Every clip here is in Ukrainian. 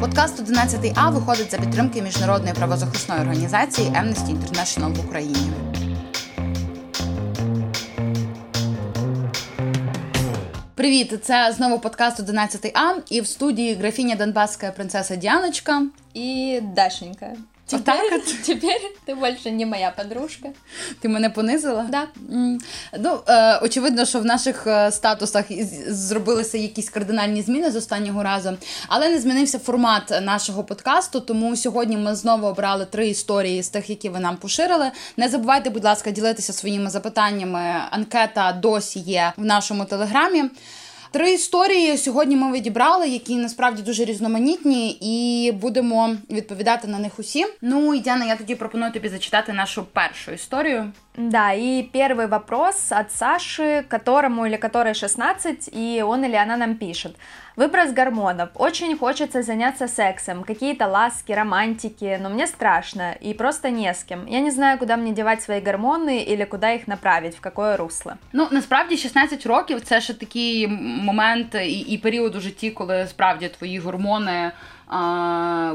Подкаст 11 А виходить за підтримки міжнародної правозахисної організації Amnesty International в Україні. Привіт! Це знову подкаст 11 А і в студії графіня Донбаська принцеса Діаночка і Дашенька. Теперь, теперь ти більше не моя подружка. Ти мене понизила? Да. Ну, е, Очевидно, що в наших е, статусах зробилися якісь кардинальні зміни з останнього разу, але не змінився формат нашого подкасту. Тому сьогодні ми знову обрали три історії з тих, які ви нам поширили. Не забувайте, будь ласка, ділитися своїми запитаннями. Анкета досі є в нашому телеграмі. Три історії сьогодні ми відібрали, які насправді дуже різноманітні, і будемо відповідати на них усі. Ну і Діана, я тоді пропоную тобі зачитати нашу першу історію. Да, и первый вопрос от Саши, которому или которой 16, и он или она нам пишет. Выброс гормонов. Очень хочется заняться сексом, какие-то ласки, романтики, но мне страшно и просто не с кем. Я не знаю, куда мне девать свои гормоны или куда их направить, в какое русло. Ну, насправді 16 років це ще такий момент і, і період у житті, коли справді твої гормони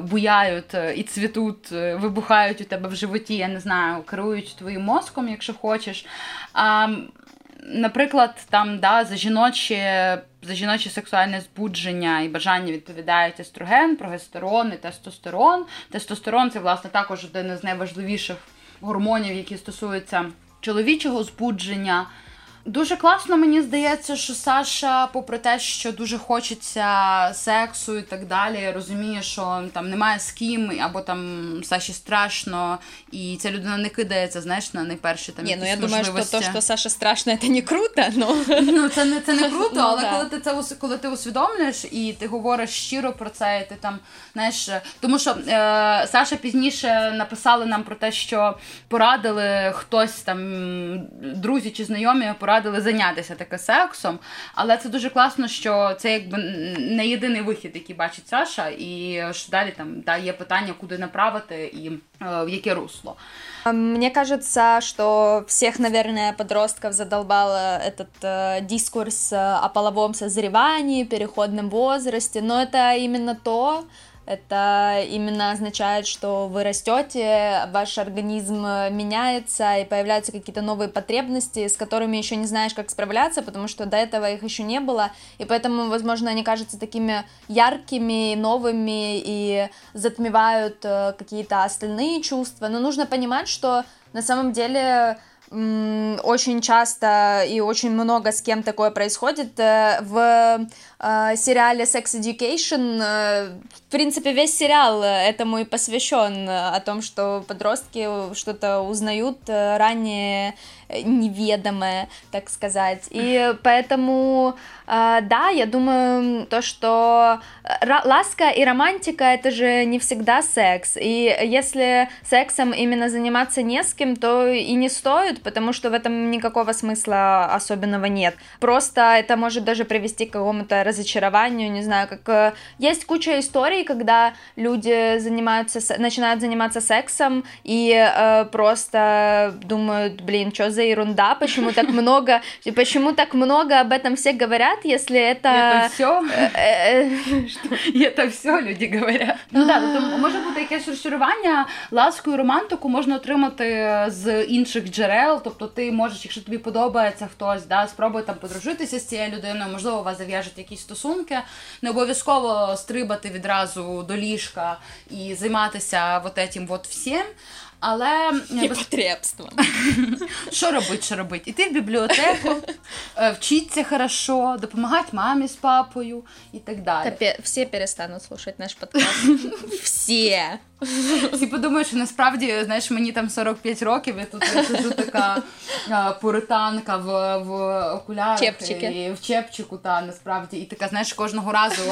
буяють е, і цвітуть, е, вибухають у тебе в животі, я не знаю, керують твоїм мозком, якщо хочеш. Наприклад, там да, за жіночі за жіноче сексуальне збудження і бажання відповідають естроген, прогестерон і тестостерон. Тестостерон це, власне, також один із найважливіших гормонів, які стосуються чоловічого збудження. Дуже класно, мені здається, що Саша, попри те, що дуже хочеться сексу і так далі, розуміє, що там немає з ким, або там Саші страшно, і ця людина не кидається, знаєш, на найперші там. Ні, ну я думаю, що то, що Саша страшно, це не круто. Ну ну це не це не круто, ну, але коли ти це коли ти усвідомлюєш і ти говориш щиро про це, і ти там знаєш, тому що е, Саша пізніше написали нам про те, що порадили хтось там, друзі чи знайомі порадили порадили зайнятися таке сексом, але це дуже класно, що це якби не єдиний вихід, який бачить Саша, і що далі там да, є питання, куди направити і в яке русло. Мне кажется, что всех, наверное, подростков задолбал этот э, дискурс о половом созревании, переходном возрасте, но это именно то, Это именно означает, что вы растете, ваш организм меняется и появляются какие-то новые потребности, с которыми еще не знаешь, как справляться, потому что до этого их еще не было, и поэтому, возможно, они кажутся такими яркими, новыми и затмевают э, какие-то остальные чувства. Но нужно понимать, что на самом деле очень часто и очень много с кем такое происходит. Э, в э, сериале Sex Education, э, в принципе, весь сериал этому и посвящен, о том, что подростки что-то узнают ранее неведомое, так сказать. И поэтому, да, я думаю, то, что ласка и романтика это же не всегда секс. И если сексом именно заниматься не с кем, то и не стоит, потому что в этом никакого смысла особенного нет. Просто это может даже привести к какому-то разочарованию, не знаю, как э, есть куча историй, когда люди занимаются, начинают заниматься сексом и э, просто думают, блин, что за ерунда, почему так много, почему так много об этом все говорят, если это... Это все? Это все люди говорять. Ну так, тобто може бути якесь розчарування, ласку і романтику можна отримати з інших джерел, тобто ти можеш, якщо тобі подобається хтось, да, спробуй там подружитися з цією людиною, можливо, у вас зав'яжуть якісь стосунки, не обов'язково стрибати відразу до ліжка і займатися вот этим вот всім. Але Непотребством. Що робить, що робить? Іти в бібліотеку, е, вчитися хорошо, допомагати мамі з папою і так далі. Та всі перестануть слухати наш подкаст. Всі. Всі подумають, що насправді знаєш, мені там 45 років, я тут сижу така а, пуританка в в окулярах Чепчики. і в чепчику, та насправді, і така, знаєш, кожного разу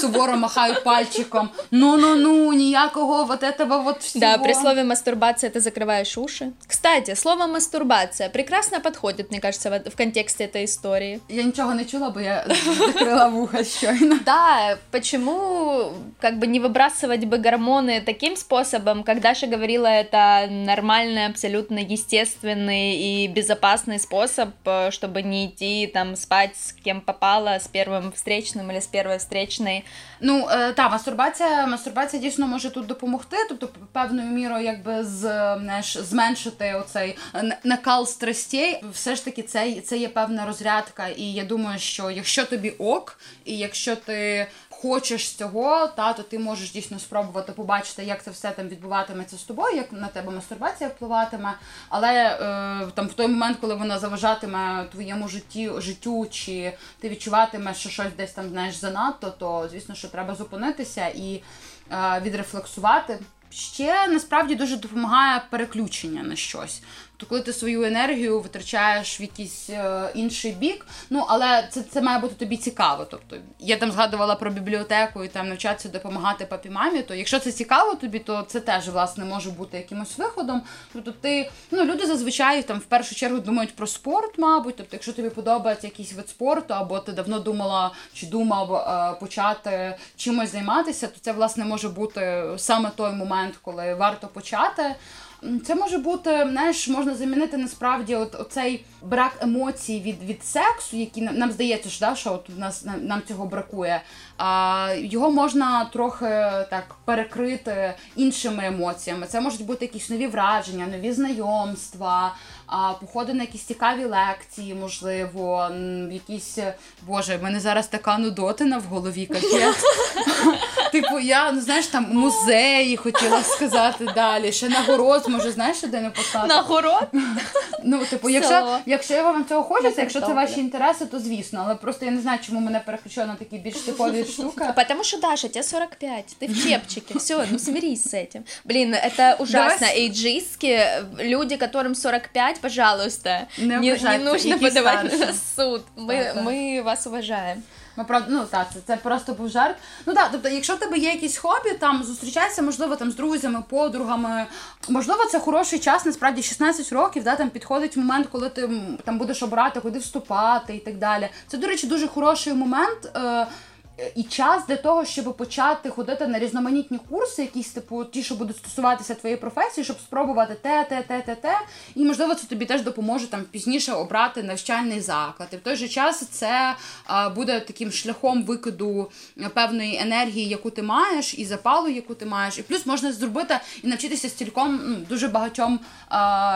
суворо махаю пальчиком. Ну ну ну ніякого вот этого вот всього. Да, при слові мастурбації мастурбация ты закрываешь уши. Кстати, слово мастурбация прекрасно подходит, мне кажется, в, в контексте этой истории. Я ничего не чула, бо я закрыла вуха щойно. Да, почему как бы не выбрасывать бы гормоны таким способом, как Даша говорила, это нормальный, абсолютно естественный и безопасный способ, э, чтобы не идти там спать с кем попало, с первым встречным или с первой встречной. Ну е, та мастурбація, мастурбація дійсно може тут допомогти, тобто певною мірою, якби з знаєш, зменшити оцей н- накал страстей. Все ж таки, це, це є певна розрядка. І я думаю, що якщо тобі ок, і якщо ти хочеш цього, та то ти можеш дійсно спробувати побачити, як це все там відбуватиметься з тобою, як на тебе мастурбація впливатиме. Але е, там в той момент, коли вона заважатиме твоєму житті, життю, чи ти відчуватимеш, що щось десь там знаєш занадто, то звісно, що треба зупинитися і е, відрефлексувати. Ще насправді дуже допомагає переключення на щось. То коли ти свою енергію витрачаєш в якийсь е, інший бік, ну але це, це має бути тобі цікаво. Тобто я там згадувала про бібліотеку і там навчатися допомагати папі мамі. То якщо це цікаво тобі, то це теж власне може бути якимось виходом. Тобто ти ну люди зазвичай там в першу чергу думають про спорт, мабуть. Тобто, якщо тобі подобається якийсь вид спорту, або ти давно думала чи думав е, почати чимось займатися, то це власне може бути саме той момент, коли варто почати. Це може бути, знаєш, можна замінити насправді от оцей брак емоцій від, від сексу, який нам, здається, що, да, що от у нас нам, цього бракує. А його можна трохи так перекрити іншими емоціями. Це можуть бути якісь нові враження, нові знайомства, походи на якісь цікаві лекції, можливо, м, якісь боже, в мене зараз така нудотина в голові, капець. Типу, я ну знаєш, там музеї хотіла сказати далі. Ще на город, може, знаєш, де не поставити. На город? Ну, типу, якщо, Село. якщо вам цього хочеться, якщо це картопля. ваші інтереси, то звісно. Але просто я не знаю, чому мене переключило на такі більш типові штуки. Потому что, Даша, тебе 45, ты в чепчике, все, ну смирись с этим. Блин, это ужасно. Давай Эйджистки, люди, которым 45, пожалуйста, Не не, не нужно які старші. на суд. Мы, Так, так. вас уважаем. Ми правда, ну так, це, це просто був жарт. Ну так, тобто, якщо в тебе є якісь хобі, там зустрічайся, можливо, там з друзями, подругами. Можливо, це хороший час, насправді 16 років, да, там підходить момент, коли ти там будеш обирати, куди вступати і так далі. Це, до речі, дуже хороший момент. Е- і час для того, щоб почати ходити на різноманітні курси, якісь типу ті, що будуть стосуватися твоєї професії, щоб спробувати те, те, те, те, те. І можливо, це тобі теж допоможе там пізніше обрати навчальний заклад. І в той же час це буде таким шляхом викиду е, певної енергії, яку ти маєш, і запалу, яку ти маєш. І плюс можна зробити і навчитися стільком ну, дуже багатьом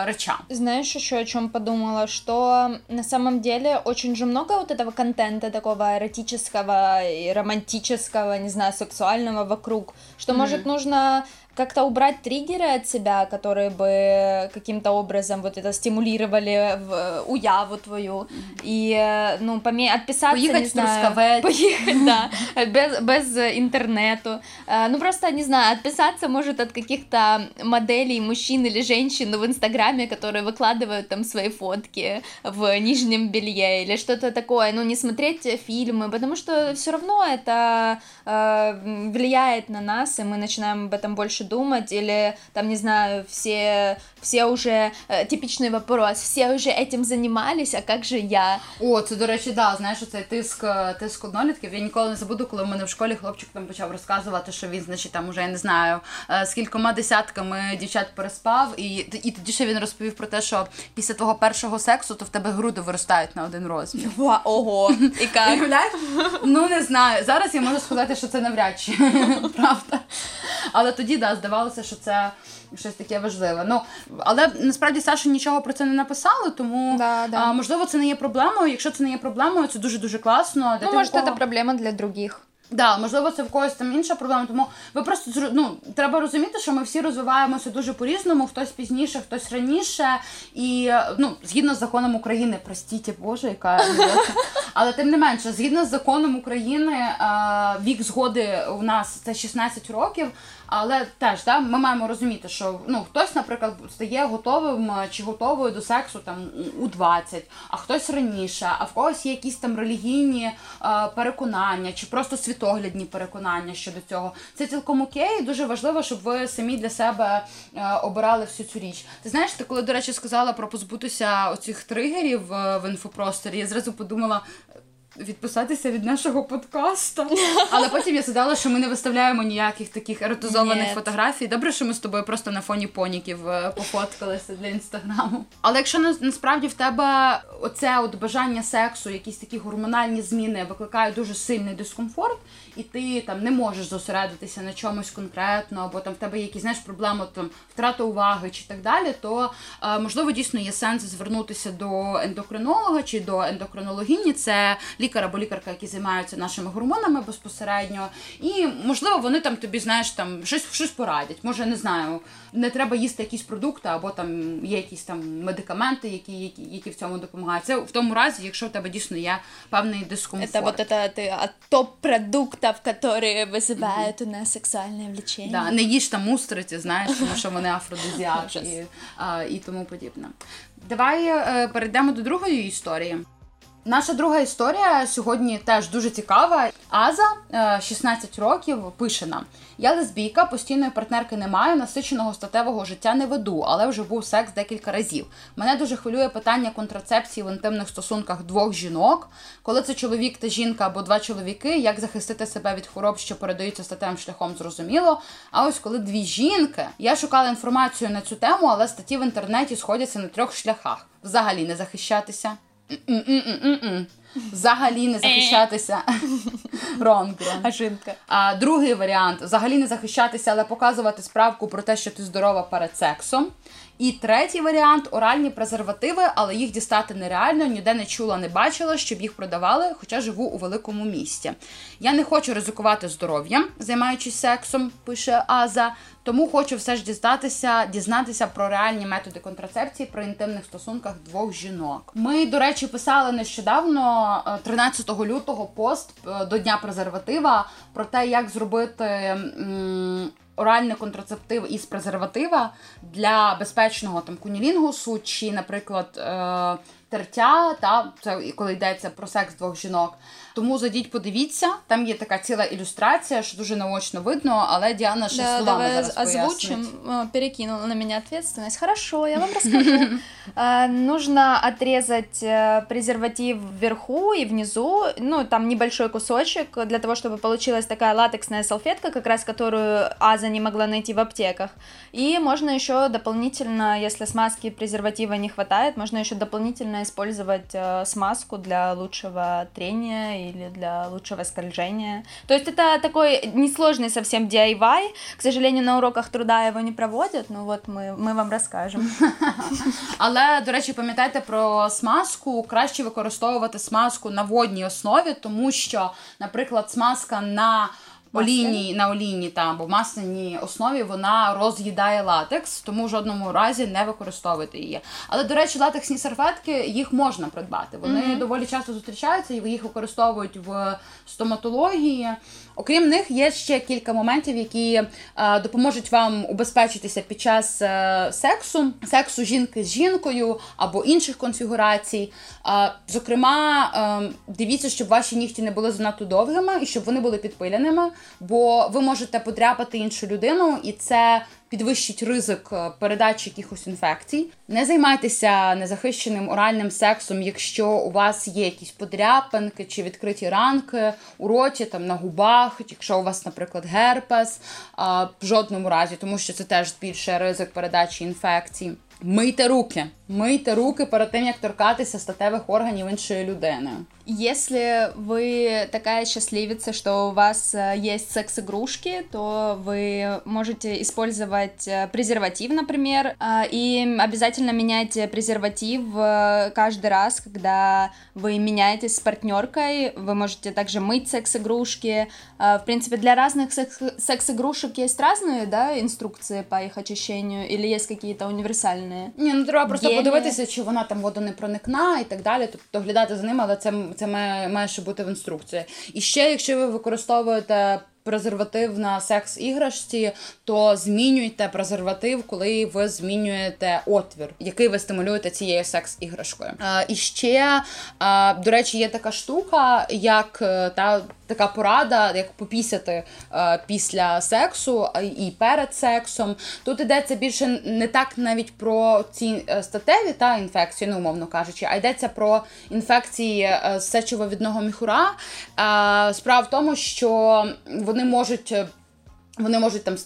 речам. Знаешь, еще о чем подумала, что на самом деле очень же много вот этого контента такого эротического романтического, не знаю, сексуального вокруг, что, может, нужно как-то убрать триггеры от себя, которые бы каким-то образом вот это стимулировали в уяву твою, и, э, ну, поме... отписаться, Поехать не знаю... Трускавець. Поехать, да, без, без интернету. Э, Ну, просто, не знаю, отписаться может от каких-то моделей мужчин или женщин в Инстаграме, которые выкладывают там свои фотки в нижнем белье или что-то такое, ну, не смотреть фильмы, потому что все равно это э, влияет на нас, и мы начинаем об этом больше думать, или там, не знаю, все, все уже, э, типичный вопрос, все уже этим занимались, а как же я? О, це до речі, да, знаєш, оцей тиск, е, тиск однолітків. Я ніколи не забуду, коли в мене в школі хлопчик там почав розказувати, що він, значить, там уже я не знаю, е, з кількома десятками дівчат переспав, і, і тоді ще він розповів про те, що після твого першого сексу то в тебе груди виростають на один розмір. Ва, Ого, и как? Уявляєш? Ну не знаю. Зараз я можу сказати, що це навряд чи правда. Але тоді да, здавалося, що це щось таке важливе. Ну але насправді Саша нічого про це не написала, тому Да, да. А, можливо це не є проблемою. Якщо це не є проблемою, це дуже дуже класно. Для Ну, кого- это проблема для других. Да, можливо, це в когось там інша проблема. Тому ви просто ну, треба розуміти, що ми всі розвиваємося дуже по-різному, хтось пізніше, хтось раніше. І ну, згідно з законом України, простіть, Боже, яка. Але тим не менше, згідно з законом України, вік згоди у нас це 16 років. Але теж да, ми маємо розуміти, що ну хтось, наприклад, стає готовим е, чи готовою до сексу там у 20, а хтось раніше, а в когось є якісь там релігійні е, переконання чи просто світоглядні переконання щодо цього. Це цілком окей. Дуже важливо, щоб ви самі для себе е, обирали всю цю річ. Ти знаєш, ти коли, до речі, сказала про позбутися оцих тригерів е, в інфопросторі, я зразу подумала відписатися від нашого подкасту. Але потім я згадала, що ми не виставляємо ніяких таких еротизованих фотографій. Добре, що ми з тобою просто на фоні поніків е, пофоткалися для інстаграму. Але якщо на- насправді в тебе оце от бажання сексу, якісь такі гормональні зміни викликають дуже сильний дискомфорт, і ти там не можеш зосередитися на чомусь конкретно, або там в тебе є якісь знаєш проблеми там втрата уваги чи так далі, то е, можливо дійсно є сенс звернутися до ендокринолога чи до ендокринологині. Це лікар або лікарка, які займаються нашими гормонами безпосередньо. І можливо вони там тобі знаєш там щось щось порадять. Може, не знаю, не треба їсти якісь продукти, або там є якісь там медикаменти, які, які, які в цьому допомагають. Це в тому разі, якщо в тебе дійсно є певний дискомфорт. Это вот это ты от топ-продуктов, которые вызывают у нас сексуальное влечение. Да, не їж там устриці, знаєш, тому що вони афродизіак Ужас. і, а, і тому подібне. Давай е, перейдемо до другої історії. Наша друга історія сьогодні теж дуже цікава. Аза, е, 16 років, пише нам: Я лесбійка, постійної партнерки не маю, насиченого статевого життя не веду, але вже був секс декілька разів. Мене дуже хвилює питання контрацепції в інтимних стосунках двох жінок. Коли це чоловік та жінка або два чоловіки, як захистити себе від хвороб, що передаються статевим шляхом, зрозуміло. А ось коли дві жінки, я шукала інформацію на цю тему, але статті в інтернеті сходяться на трьох шляхах: взагалі не захищатися. Взагалі не захищатися. Wrong, wrong. А, другий варіант взагалі не захищатися, але показувати справку про те, що ти здорова перед сексом. І третій варіант оральні презервативи, але їх дістати нереально, ніде не чула, не бачила, щоб їх продавали, хоча живу у великому місті. Я не хочу ризикувати здоров'ям, займаючись сексом, пише Аза. Тому хочу все ж дізнатися, дізнатися про реальні методи контрацепції при інтимних стосунках двох жінок. Ми, до речі, писали нещодавно, е, 13 лютого, пост е, до Дня презерватива про те, як зробити. Оральний контрацептив із презерватива для безпечного там кунілінгусу чи, наприклад, е, тертя, та це коли йдеться про секс двох жінок. Тому зайдіть, подивіться. Там є така ціла ілюстрація, що дуже наочно видно, але Діана ще Да, словами давай зараз озвучим. пояснить. Э, Перекинула на меня ответственность. Хорошо, я вам расскажу. А, Нужно отрезать э, презерватив вверху и внизу, ну, там небольшой кусочек, для того, чтобы получилась такая латексная салфетка, как раз которую Аза не могла найти в аптеках. И можно еще дополнительно, если смазки презерватива не хватает, можно еще дополнительно использовать э, смазку для лучшего трения или для лучшего скольжения. То есть это такой несложный совсем DIY. К сожалению, на уроках труда его не проводят, но вот мы, мы вам расскажем. Але, до речі, пам'ятайте про смазку. Краще використовувати смазку на водній основі, тому що, наприклад, смазка на олійній, на олійній та або масляній основі вона роз'їдає латекс, тому в жодному разі не використовуйте її. Але, до речі, латексні серветки їх можна придбати. Вони доволі часто зустрічаються і їх використовують в стоматології. Окрім них, є ще кілька моментів, які е, допоможуть вам убезпечитися під час е, сексу, сексу жінки з жінкою або інших конфігурацій. Е, зокрема, е, дивіться, щоб ваші нігті не були занадто довгими і щоб вони були підпиленими, бо ви можете подряпати іншу людину, і це підвищить ризик е, передачі якихось інфекцій. Не займайтеся незахищеним оральним сексом, якщо у вас є якісь подряпинки чи відкриті ранки у роті, там на губах, якщо у вас, наприклад, герпес, в жодному разі, тому що це теж збільшує ризик передачі інфекцій. Мийте руки, мийте руки перед тим, як торкатися статевих органів іншої людини. Если вы такая счастливица, что у вас э, есть секс-игрушки, то вы можете использовать э, презерватив, например, э, и обязательно меняйте презерватив э, каждый раз, когда вы меняетесь с партнеркой. Вы можете также мыть секс-игрушки. Э, В принципе, для разных секс- секс-игрушек есть разные, да, инструкции по их очищению, или есть какие-то универсальные? Ні, ну треба просто Подивитися, чи вона там водонепроникна і так далі. Тобто доглядати за ним, але це це має, має ще бути в інструкції. І ще, якщо ви використовуєте презерватив на секс-іграшці, то змінюйте презерватив, коли ви змінюєте отвір, який ви стимулюєте цією секс-іграшкою. Е, і ще, е, до речі, є така штука, як е, та така порада, як попісяти після сексу і перед сексом. Тут йдеться більше не так навіть про ці статеві та інфекції, ну умовно кажучи, а йдеться про інфекції сечововідного міхура. Справа в тому, що вони можуть. Е, вони можуть там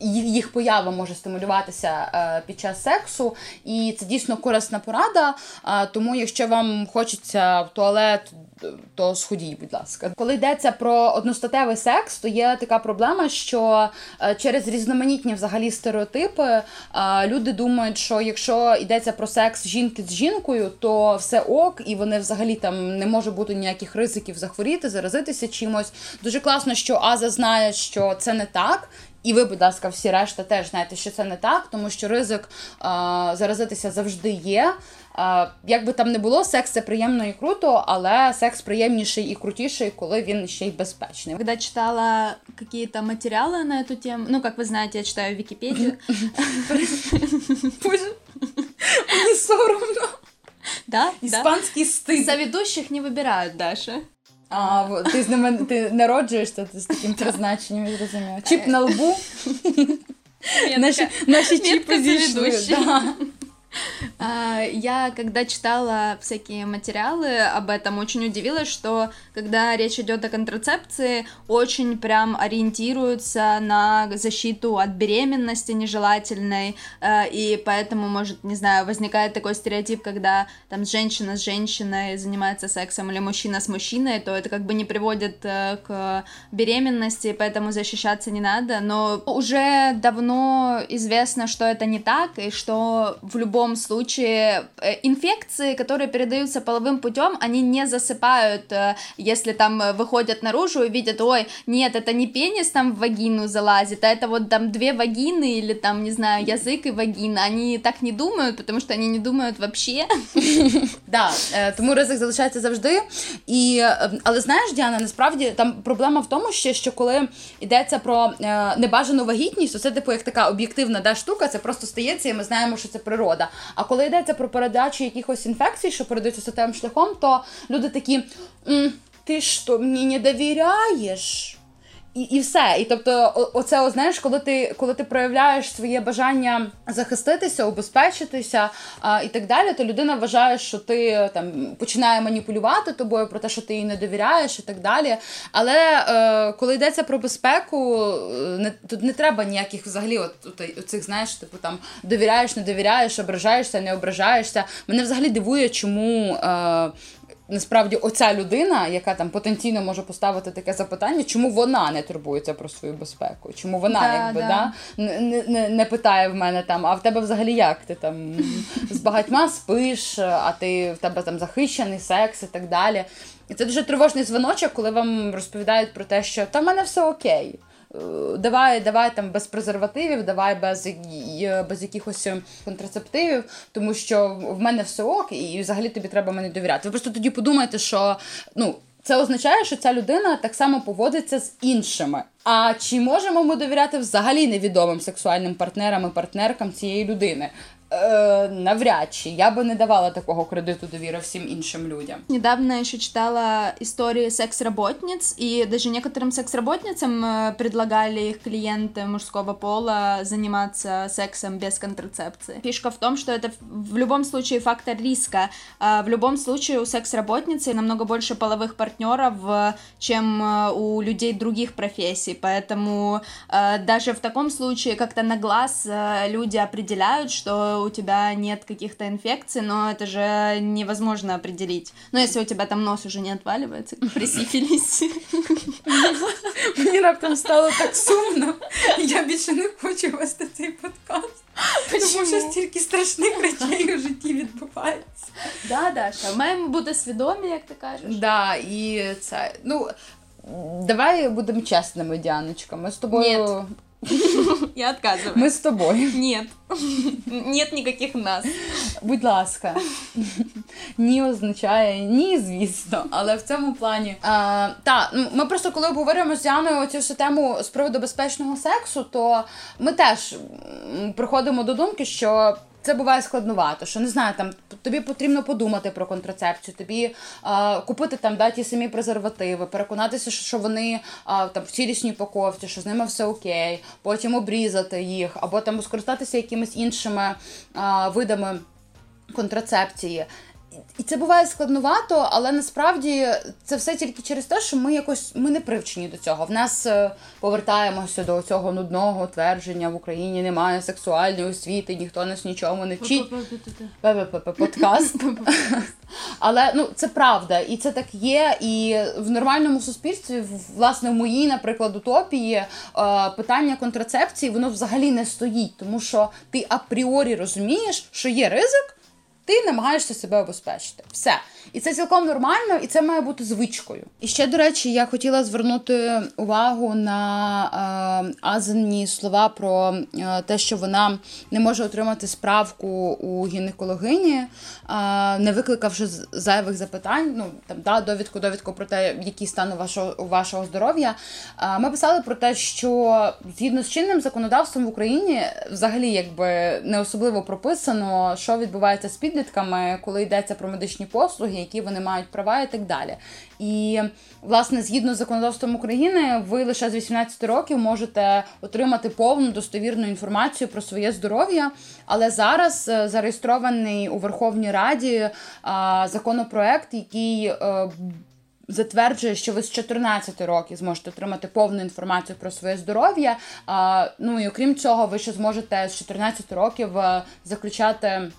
їх поява може стимулюватися е, під час сексу, і це дійсно корисна порада. Тому, якщо вам хочеться в туалет то сходіть, будь ласка. Коли йдеться про одностатевий секс, то є така проблема, що е, через різноманітні взагалі стереотипи е, люди думають, що якщо йдеться про секс жінки з жінкою, то все ок, і вони взагалі там не може бути ніяких ризиків захворіти, заразитися чимось. Дуже класно, що Аза знає, що це не так. І ви, будь ласка, всі решта теж знаєте, що це не так, тому що ризик а, заразитися завжди є. А, Як би там не було, секс це приємно і круто, але секс приємніший і крутіший, коли він ще й безпечний. Когда читала какие-то материалы на эту тему, ну, как вы знаете, я читаю Википедию. Боже, мені соромно. Да, Іспанський стиль. Соведущих не вибирають, Даша. А, ти з ними ти народжуєшся ти з таким призначенням, я зрозуміла. Чіп на лбу. Наші, наші чіпи зійшли. А, я, когда читала всякие материалы об этом, очень удивилась, что когда речь идет о контрацепции, очень прям ориентируются на защиту от беременности нежелательной, э, и поэтому, может, не знаю, возникает такой стереотип, когда там женщина с женщиной занимается сексом или мужчина с мужчиной, то это как бы не приводит э, к беременности, поэтому защищаться не надо, но уже давно известно, что это не так, и что в любом любом случае э, инфекции, которые передаются половым путем, они не засыпают, э, если там э, выходят наружу и видят, ой, нет, это не пенис там в вагину залазит, а это вот там две вагины или там, не знаю, язык и вагина. Они так не думают, потому что они не думают вообще. Да, тому ризик залишається завжди. І, Але знаєш, Діана, насправді там проблема в тому, ще, що коли йдеться про небажану вагітність, то це типу як така об'єктивна да, штука, це просто стається, і ми знаємо, що це природа. А коли йдеться про передачу якихось інфекцій, що передаються статевим шляхом, то люди такі: ти що, мені не довіряєш? І і все. І тобто, оце, знаєш, коли ти коли ти проявляєш своє бажання захиститися, убезпечитися а, і так далі, то людина вважає, що ти там починає маніпулювати тобою про те, що ти їй не довіряєш, і так далі. Але е, коли йдеться про безпеку, е, не тут не треба ніяких взагалі, от, от цих знаєш, типу там довіряєш, не довіряєш, ображаєшся, не ображаєшся. Мене взагалі дивує, чому. Е, насправді оця людина, яка там потенційно може поставити таке запитання, чому вона не турбується про свою безпеку? Чому вона да, якби да. да не, не не, питає в мене там, а в тебе взагалі як? Ти там з багатьма спиш, а ти в тебе там захищений секс і так далі. І це дуже тривожний дзвоночок, коли вам розповідають про те, що та в мене все окей. Е, давай давай там без презервативів, давай без без якихось контрацептивів, тому що в мене все ок, і взагалі тобі треба мені довіряти. Ви просто тоді подумайте, що ну. Це означає, що ця людина так само поводиться з іншими. А чи можемо ми довіряти взагалі невідомим сексуальним партнерам і партнеркам цієї людини? Э, навряд чи я бы не давала такого кредиту довіри всім іншим людям. Недавно еще читала истории секс-работниц, и даже некоторым секс-работницам э, предлагали их клиенты мужского пола заниматься сексом без контрацепции. Фишка в том, что это в любом случае фактор риска. В любом случае у секс-работницы намного больше половых партнеров, чем э, у людей других профессий, поэтому даже в таком случае как-то на глаз люди определяют, что у тебя нет каких-то инфекций, но это же невозможно определить. Ну, если у тебя там нос уже не отваливается, как при сифілісі. Мені раптом стало так сумно. Я більше не хочу вести цей подкаст. Тому що стільки страшних речей у житті відбувається. Да, Даша, маємо бути свідомі, як ти кажеш. Да, і це, ну, давай будемо чесними, Діаночка. Ми з тобою. Я отказываю. Ми з тобою. Нет. Нет никаких нас. Будь ласка, ні означає ні, звісно, але в цьому плані. А, та, ну, ми просто коли обговорюємо з Яною цю всю тему з приводу безпечного сексу, то ми теж приходимо до думки, що. Це буває складновато, що не знаю, там тобі потрібно подумати про контрацепцію, тобі а, купити там да, ті самі презервативи, переконатися, що, вони а, там в цілісній упаковці, що з ними все окей, потім обрізати їх, або там скористатися якимись іншими а, видами контрацепції. І це буває складновато, але насправді це все тільки через те, що ми якось ми не привчені до цього. В нас е, повертаємося до цього нудного твердження в Україні немає сексуальної освіти, ніхто нас нічому не вчить. Подкаст. Але ну це правда, і це так є. І в нормальному суспільстві, власне, в моїй, наприклад, утопії е, питання контрацепції воно взагалі не стоїть, тому що ти апріорі розумієш, що є ризик. Ти намагаєшся себе обезпечити. Все. І це цілком нормально, і це має бути звичкою. І ще, до речі, я хотіла звернути увагу на е, Азані слова про е, те, що вона не може отримати справку у гінекологині, е, не викликавши зайвих запитань. Ну там да, довідку, довідку про те, який стан у вашого, вашого здоров'я. Е, ми писали про те, що згідно з чинним законодавством в Україні взагалі якби не особливо прописано, що відбувається з підлітками, коли йдеться про медичні послуги, які вони мають права і так далі. І власне, згідно з законодавством України, ви лише з 18 років можете отримати повну достовірну інформацію про своє здоров'я. Але зараз е, зареєстрований у Верховній Раді законопроект, який. е, Затверджує, що ви з 14 років зможете отримати повну інформацію про своє здоров'я. Ну і окрім цього, ви ще зможете з 14 років е, заключати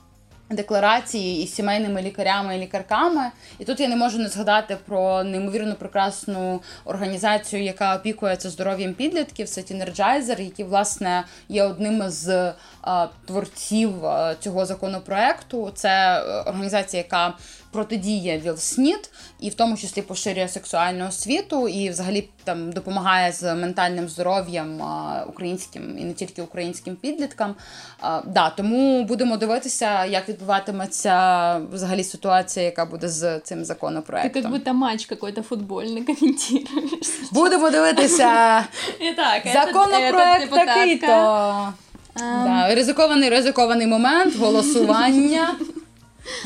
декларації із сімейними лікарями і лікарками. І тут я не можу не згадати про неймовірно прекрасну організацію, яка опікується здоров'ям підлітків. Це Teenergizer, які власне є одним з е, творців е, цього законопроекту. Це е, організація, яка протидіє ВІЛ-СНІД і в тому числі поширює сексуальну освіту і взагалі там допомагає з ментальним здоров'ям а, українським і не тільки українським підліткам. А, да, тому будемо дивитися, як відбуватиметься взагалі ситуація, яка буде з цим Ты законопроектом. как будто матч какой-то футбольный комментируешь. Будемо дивитися Итак, этот- законопроект этот депутатка, такий-то. Да, ризикований ризикований момент голосування.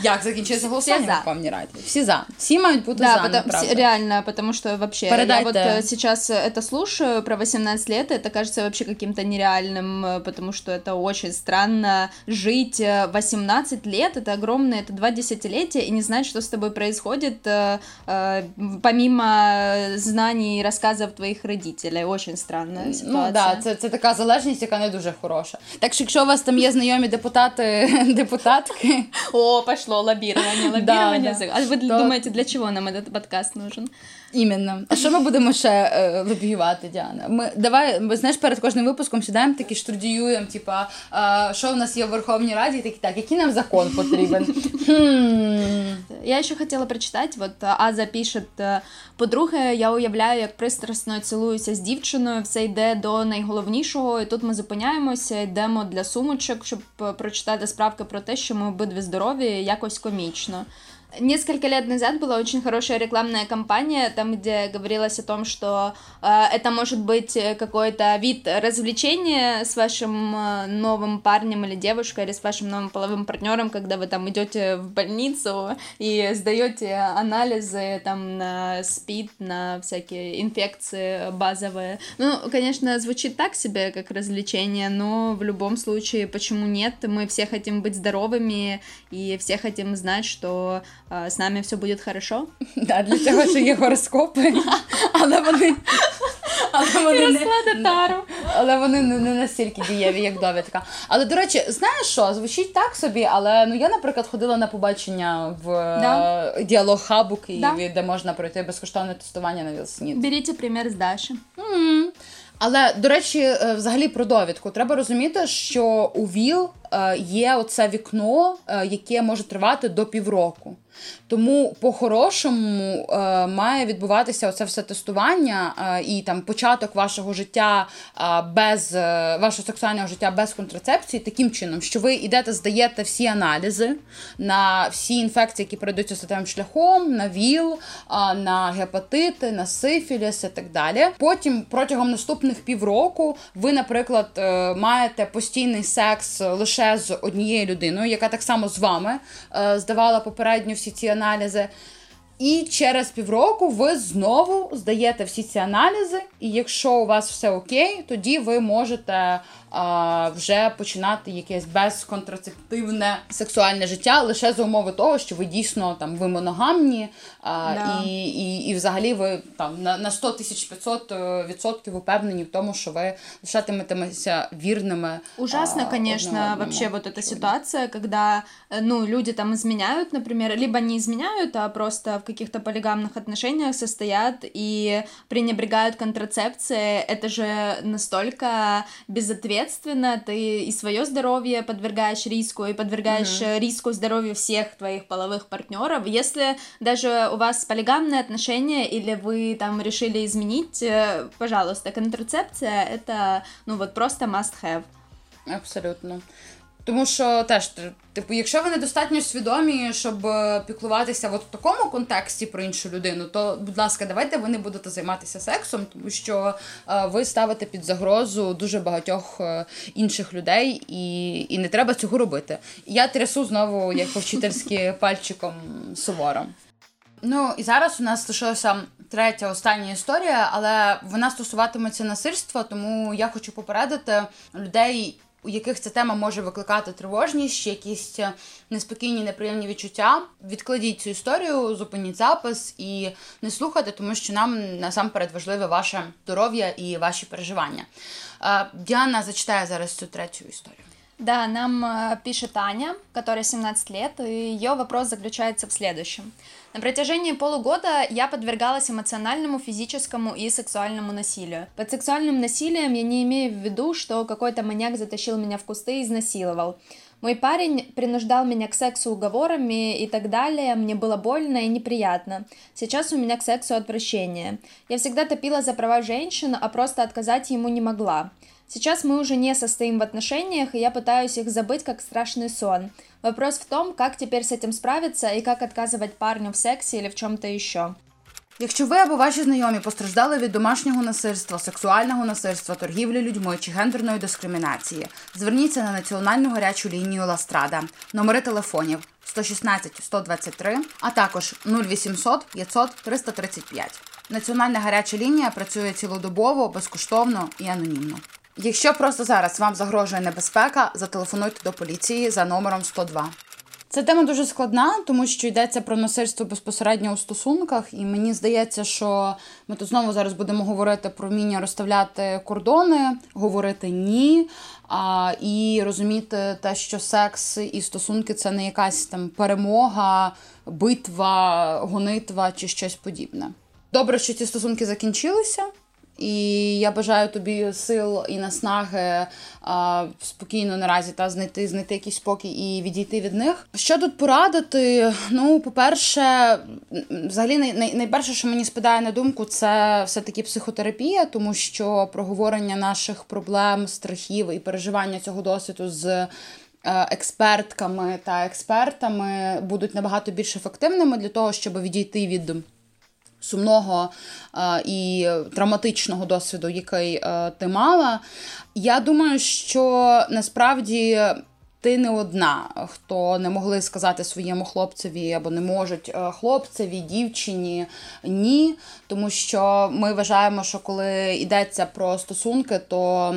Як закінчиться голосування за. в Верховній Раді? Всі за. Всі мають бути Да, за, потому- направда. все- реально, потому что вообще Передайте. я вот э, сейчас это слушаю про 18 лет, это кажется вообще каким-то нереальным, э, потому что это очень странно жить э, 18 лет, это огромное, это два десятилетия, и не знать, что с тобой происходит, э, э, помимо знаний и рассказов твоих родителей. Очень странная ситуация. Ну да, це, це така залежність, яка не дуже хороша. Так що, якщо у вас там є знайомі депутати, депутатки, О, пошло лоббирование, лоббирование. да. А вы думаете, для чего нам этот подкаст нужен? Іменно. А що ми будемо ще е, лобіювати, Діана? Ми давай, ми знаєш, перед кожним випуском сідаємо такі штудіюємо, типа, е, що в нас є в Верховній Раді, і такі так, який нам закон потрібен? Я ще хотіла прочитати, от Аза пише, е, по-друге, я уявляю, як пристрасно цілуюся з дівчиною, все йде до найголовнішого, і тут ми зупиняємося, йдемо для сумочок, щоб е, прочитати справки про те, що ми обидві здорові, якось комічно. Несколько лет назад была очень хорошая рекламная кампания, там, где говорилось о том, что э, это может быть э, какой-то вид развлечения с вашим э, новым парнем или девушкой, или с вашим новым половым партнером, когда вы там идете в больницу и сдаете анализы там на СПИД, на всякие инфекции базовые. Ну, конечно, звучит так себе, как развлечение, но в любом случае, почему нет? Мы все хотим быть здоровыми, и все хотим знать, что с нами все будет хорошо. Да, для цього ж є гороскопи, але вони. Але вони, не, Тару. але вони не, не настільки дієві, як довідка. Але до речі, знаєш що? Звучить так собі, але ну я, наприклад, ходила на побачення в Да. е, діалог хаб у Києві, Да. де можна пройти безкоштовне тестування на ВІЛ-СНІД. Берите пример с Даши. М. Але до речі, е, взагалі про довідку треба розуміти, що у ВІЛ є оце вікно, е, яке може тривати до півроку. Тому по-хорошому е, має відбуватися оце все тестування е, і там початок вашого життя е, без е, вашого сексуального життя без контрацепції, таким чином, що ви йдете, здаєте всі аналізи на всі інфекції, які передаються статевим шляхом, на ВІЛ, е, на гепатити, на сифіліс і так далі. Потім протягом наступних півроку ви, наприклад, е, маєте постійний секс лише з однією людиною, яка так само з вами е, здавала попередньо всі ці аналізи. І через півроку ви знову здаєте всі ці аналізи, і якщо у вас все окей, тоді ви можете а, вже починати якесь безконтрацептивне сексуальне життя лише за умови того, що ви дійсно там ви моногамні, а, Да. і, і, і взагалі ви там на, на 100 тисяч 500 е, відсотків упевнені в тому, що ви лишатиметеся вірними. Ужасно, а, конечно, одне одному. вообще вот эта ситуация, когда, э, ну, люди там изменяют, например, либо не изменяют, а просто в каких-то полигамных отношениях состоят и пренебрегают контрацепцией. Это же настолько безответственно, ты и свое здоровье подвергаешь риску, и подвергаешь э, риску здоровью всех твоих половых партнеров. Если даже у вас полигамные отношения, или вы там решили изменить, э, пожалуйста, контрацепция это, ну, вот просто must have. Абсолютно. Тому що теж, типу, якщо ви недостатньо свідомі, щоб е, піклуватися от в такому контексті про іншу людину, то, будь ласка, давайте ви не будете займатися сексом, тому що е, ви ставите під загрозу дуже багатьох е, інших людей, і, і не треба цього робити. Я трясу знову, як по-вчительськи, пальчиком суворо. Ну і зараз у нас лишилася третя остання історія, але вона стосуватиметься насильства, тому я хочу попередити людей, у яких ця тема може викликати тривожність, якісь е, неспокійні, неприємні відчуття. Відкладіть цю історію, зупиніть запис і не слухайте, тому що нам насамперед важливе ваше здоров'я і ваші переживання. Е, Діана зачитає зараз цю третю історію. Да, нам э, пишет Аня, которой 17 лет, и ее вопрос заключается в следующем. На протяжении полугода я подвергалась эмоциональному, физическому и сексуальному насилию. Под сексуальным насилием я не имею в виду, что какой-то маньяк затащил меня в кусты и изнасиловал. Мой парень принуждал меня к сексу уговорами и так далее, мне было больно и неприятно. Сейчас у меня к сексу отвращение. Я всегда топила за права женщин, а просто отказать ему не могла. Сейчас мы уже не состоим в отношениях, и я пытаюсь их забыть как страшный сон. Вопрос в том, как теперь с этим справиться и как отказывать парню в сексе или в чем-то еще. Якщо ви або ваші знайомі постраждали від домашнього насильства, сексуального насильства, торгівлі людьми чи гендерної дискримінації, зверніться на національну гарячу лінію Ластрада, номери телефонів 116 123, а також 0800 500 335. Національна гаряча лінія працює цілодобово, безкоштовно і анонімно. Якщо просто зараз вам загрожує небезпека, зателефонуйте до поліції за номером 102. Ця тема дуже складна, тому що йдеться про насильство безпосередньо у стосунках, і мені здається, що ми тут знову зараз будемо говорити про вміння розставляти кордони, говорити ні, а, і розуміти те, що секс і стосунки це не якась там перемога, битва, гонитва чи щось подібне. Добре, що ці стосунки закінчилися. І я бажаю тобі сил і наснаги а, спокійно наразі та знайти знайти якийсь спокій і відійти від них. Що тут порадити? Ну, по-перше, взагалі най, най, найперше, що мені спадає на думку, це все-таки психотерапія, тому що проговорення наших проблем, страхів і переживання цього досвіду з е, експертками та експертами будуть набагато більш ефективними для того, щоб відійти від сумного е, і травматичного досвіду, який е, ти мала. Я думаю, що насправді. Ти не одна, хто не могли сказати своєму хлопцеві або не можуть е, хлопцеві, дівчині ні. Тому що ми вважаємо, що коли йдеться про стосунки, то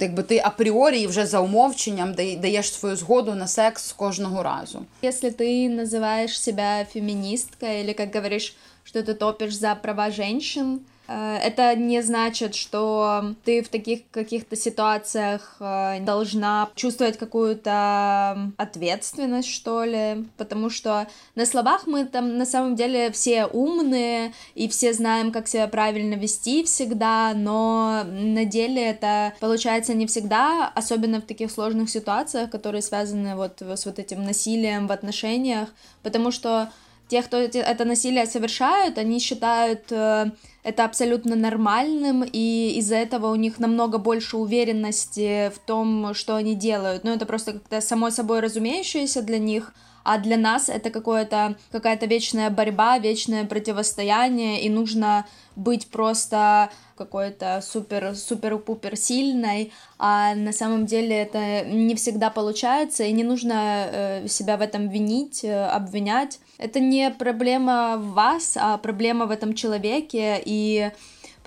якби ти апріорі вже за умовченням даєш свою згоду на секс кожного разу. Если ты называешь себя феминисткой или, как говоришь, что ты топишь за права женщин, Э, это не значит, что ты в таких каких-то ситуациях э, должна чувствовать какую-то ответственность, что ли, потому что на словах мы там на самом деле все умные и все знаем, как себя правильно вести всегда, но на деле это получается не всегда, особенно в таких сложных ситуациях, которые связаны вот с вот этим насилием в отношениях, потому что те, кто это насилие совершают, они считают э, это абсолютно нормальным, и из-за этого у них намного больше уверенности в том, что они делают. Ну, это просто как-то само собой разумеющееся для них, а для нас это какое-то, какая-то вечная борьба, вечное противостояние, и нужно быть просто какой-то супер супер пупер сильной, а на самом деле это не всегда получается, и не нужно э, себя в этом винить, э, обвинять. Это не проблема вас, а проблема в этом человеке, и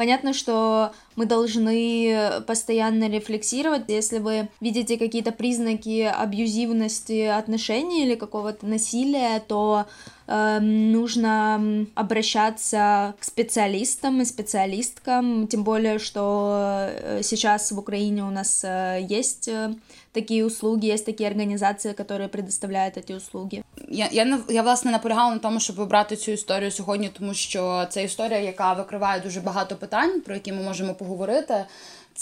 Понятно, что мы должны постоянно рефлексировать. Если вы видите какие-то признаки абьюзивности отношений или какого-то насилия, то э, нужно обращаться к специалистам и специалисткам, тем более, что э, сейчас в Украине у нас э, есть э, такие услуги, есть такие організації, которые предоставляют эти услуги. Я я я власне наполягала на тому, щоб вибрати цю історію сьогодні, тому що це історія, яка викриває дуже багато питань, про які ми можемо поговорити.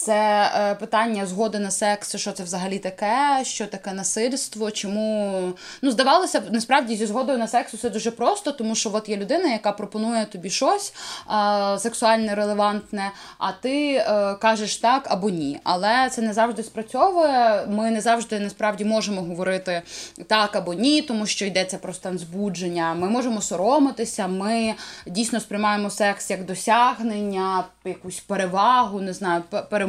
Це е, питання згоди на секс, що це взагалі таке, що таке насильство, чому ну здавалося б, насправді зі згодою на секс все дуже просто, тому що от є людина, яка пропонує тобі щось е, сексуальне релевантне, а ти е, кажеш так або ні. Але це не завжди спрацьовує. Ми не завжди насправді можемо говорити так або ні, тому що йдеться про стан збудження. Ми можемо соромитися, ми дійсно сприймаємо секс як досягнення, якусь перевагу, не знаю, перемогу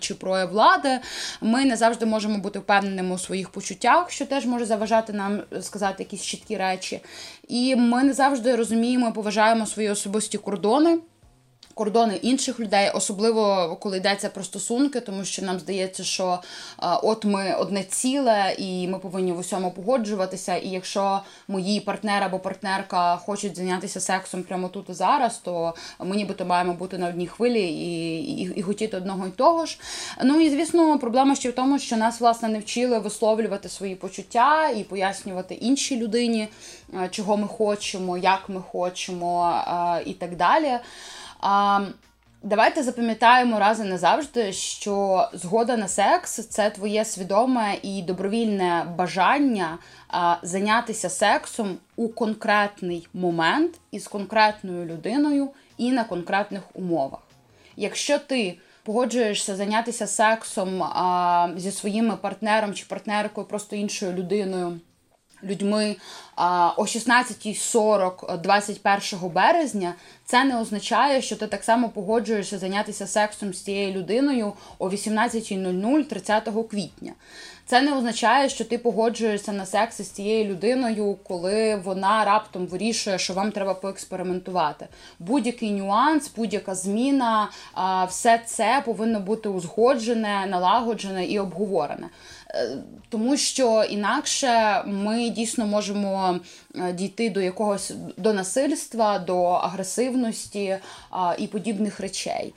чи прояв влади, ми не завжди можемо бути впевненими у своїх почуттях, що теж може заважати нам сказати якісь чіткі речі. І ми не завжди розуміємо, поважаємо свої особисті кордони кордони інших людей, особливо коли йдеться про стосунки, тому що нам здається, що от ми одне ціле, і ми повинні в усьому погоджуватися. І якщо мої партнер або партнерка хочуть зайнятися сексом прямо тут і зараз, то ми нібито маємо бути на одній хвилі і, і, і хотіти одного і того ж. Ну і звісно, проблема ще в тому, що нас власне не вчили висловлювати свої почуття і пояснювати іншій людині, чого ми хочемо, як ми хочемо і так далі. А, Давайте запам'ятаємо раз і назавжди, що згода на секс це твоє свідоме і добровільне бажання а, зайнятися сексом у конкретний момент із конкретною людиною і на конкретних умовах. Якщо ти погоджуєшся зайнятися сексом а, зі своїм партнером чи партнеркою, просто іншою людиною людьми о 16.40 21 березня, це не означає, що ти так само погоджуєшся зайнятися сексом з цією людиною о 18.00 30 квітня. Це не означає, що ти погоджуєшся на секс з цією людиною, коли вона раптом вирішує, що вам треба поекспериментувати. Будь-який нюанс, будь-яка зміна, все це повинно бути узгоджене, налагоджене і обговорене. Е, тому що інакше ми дійсно можемо е, дійти до якогось до насильства, до агресивності і подібних речей.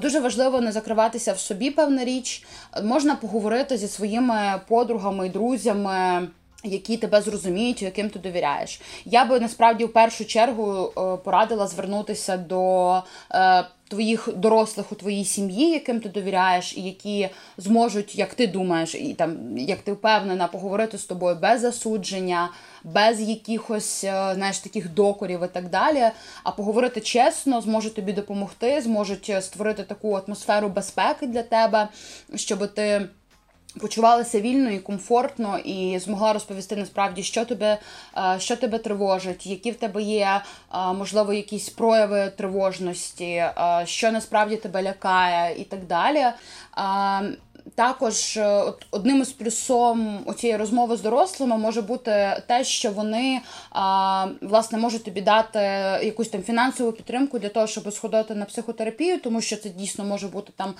Дуже важливо не закриватися в собі, певна річ. Можна поговорити зі своїми подругами і друзями. Які тебе зрозуміють, яким ти довіряєш. Я би насправді в першу чергу е, порадила звернутися до е, твоїх дорослих у твоїй сім'ї, яким ти довіряєш, і які зможуть, як ти думаєш, і там як ти впевнена, поговорити з тобою без засудження, без якихось е, знаєш, таких докорів і так далі. А поговорити чесно, зможуть тобі допомогти, зможуть створити таку атмосферу безпеки для тебе, щоб ти почувалася вільно і комфортно, і змогла розповісти насправді, що тебе е, що тебе тривожить, які в тебе є, е, можливо, якісь прояви тривожності, е, що насправді тебе лякає, і так далі. Також е, одним із плюсом цієї розмови з дорослими може бути те, що вони власне можуть тобі дати якусь там фінансову підтримку для того, щоб сходити на психотерапію, тому що це дійсно може бути там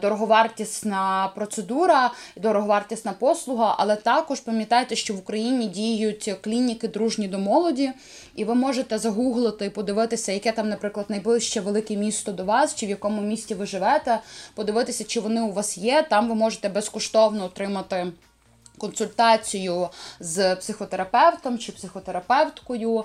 дороговартісна процедура, дороговартісна послуга. Але також пам'ятайте, що в Україні діють клініки дружні до молоді, і ви можете загуглити і подивитися, яке там, наприклад, найближче велике місто до вас, чи в якому місті ви живете, подивитися, чи вони у вас є. Там ви можете безкоштовно отримати. Консультацію з психотерапевтом чи психотерапевткою,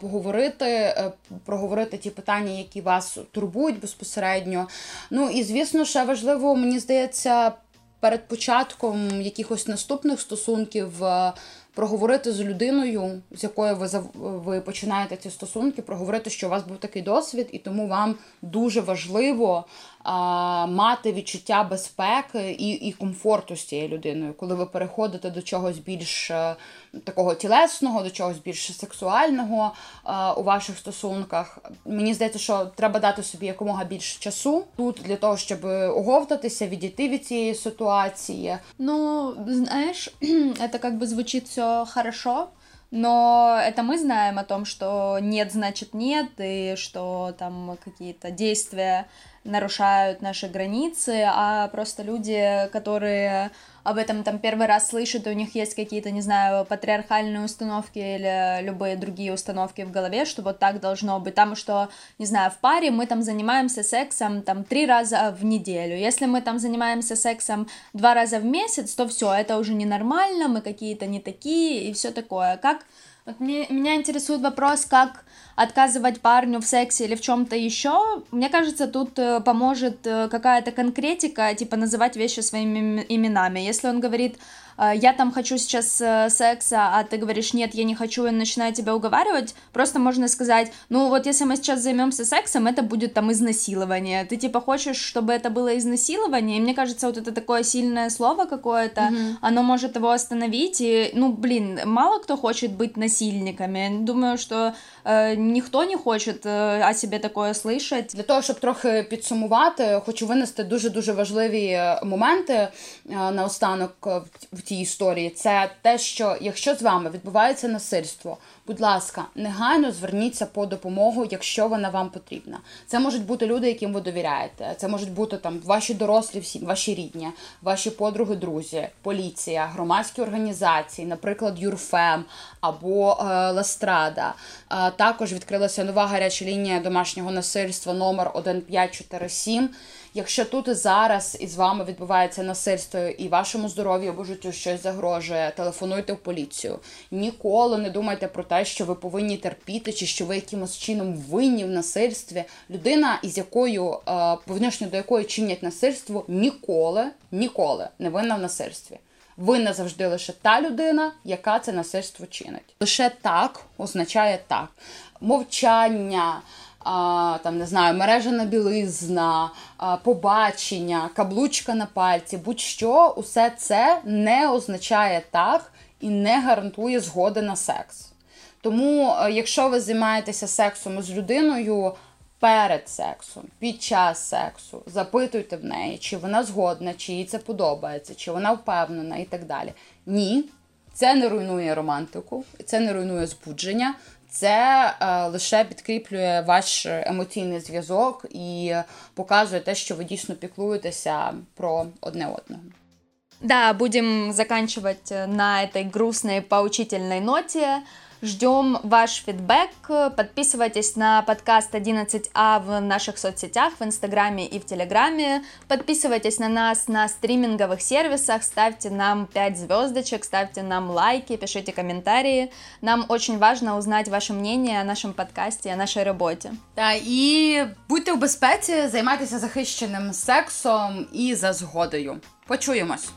поговорити, е, проговорити ті питання, які вас турбують безпосередньо. Ну і звісно, ще важливо, мені здається, перед початком якихось наступних стосунків е, проговорити з людиною, з якою ви ви починаєте ці стосунки, проговорити, що у вас був такий досвід, і тому вам дуже важливо мати відчуття безпеки і і комфорту з цією людиною, коли ви переходите до чогось більш е, такого тілесного, до чогось більш сексуального у ваших стосунках. Мені здається, що треба дати собі якомога більше часу тут для того, щоб оговтатися, відійти від цієї ситуації. Ну, знаєш, це як би звучить все хорошо. Но это мы знаем о том, что нет, значит нет, и что там какие-то действия нарушают наши границы, а просто люди, которые об этом там первый раз слышат, и у них есть какие-то, не знаю, патриархальные установки или любые другие установки в голове, что вот так должно быть. Там, что, не знаю, в паре мы там занимаемся сексом там три раза в неделю. Если мы там занимаемся сексом два раза в месяц, то все, это уже ненормально, мы какие-то не такие и все такое. Как вот мне, меня интересует вопрос, как отказывать парню в сексе или в чем-то еще. Мне кажется, тут э, поможет э, какая-то конкретика, типа называть вещи своими именами. Если он говорит, «Э, я там хочу сейчас э, секса, а ты говоришь, нет, я не хочу, и начинаю тебя уговаривать, просто можно сказать, ну вот если мы сейчас займемся сексом, это будет там изнасилование. Ты типа хочешь, чтобы это было изнасилование, и мне кажется, вот это такое сильное слово какое-то, mm-hmm. оно может его остановить, и, ну, блин, мало кто хочет быть насильниками. Думаю, что э, никто не хочет э, о себе такое слышать. Для того, щоб трохи підсумувати, хочу винести дуже-дуже важливі моменти наостанок в цій історії, це те, що якщо з вами відбувається насильство, будь ласка, негайно зверніться по допомогу, якщо вона вам потрібна. Це можуть бути люди, яким ви довіряєте. Це можуть бути там ваші дорослі, всі ваші рідні, ваші подруги, друзі, поліція, громадські організації, наприклад, Юрфем або е, Ластрада. Е, також відкрилася нова гаряча лінія домашнього насильства номер 1547 Якщо тут і зараз із вами відбувається насильство і вашому здоров'ю або життю щось загрожує, телефонуйте в поліцію. Ніколи не думайте про те, що ви повинні терпіти, чи що ви якимось чином винні в насильстві. Людина, із якою е, по відношенню до якої чинять насильство, ніколи, ніколи не винна в насильстві. Винна завжди лише та людина, яка це насильство чинить. Лише так означає так. Мовчання а, там не знаю, мережена білизна, а, побачення, каблучка на пальці, будь-що, усе це не означає так і не гарантує згоди на секс. Тому, е, якщо ви займаєтеся сексом з людиною перед сексом, під час сексу, запитуйте в неї, чи вона згодна, чи їй це подобається, чи вона впевнена і так далі. Ні, це не руйнує романтику, це не руйнує збудження, це е, лише підкріплює ваш емоційний зв'язок і показує те, що ви дійсно піклуєтеся про одне одного. Да, будем заканчивать на этой грустной поучительной ноте. Ждем ваш фидбэк. Подписывайтесь на подкаст 11А в наших соцсетях, в Инстаграме и в Телеграме. Подписывайтесь на нас на стриминговых сервисах, ставьте нам 5 звездочек, ставьте нам лайки, пишите комментарии. Нам очень важно узнать ваше мнение о нашем подкасте, о нашей роботі. Та і будьте у безпеці, займайтеся захищеним сексом і за згодою. Почуємось.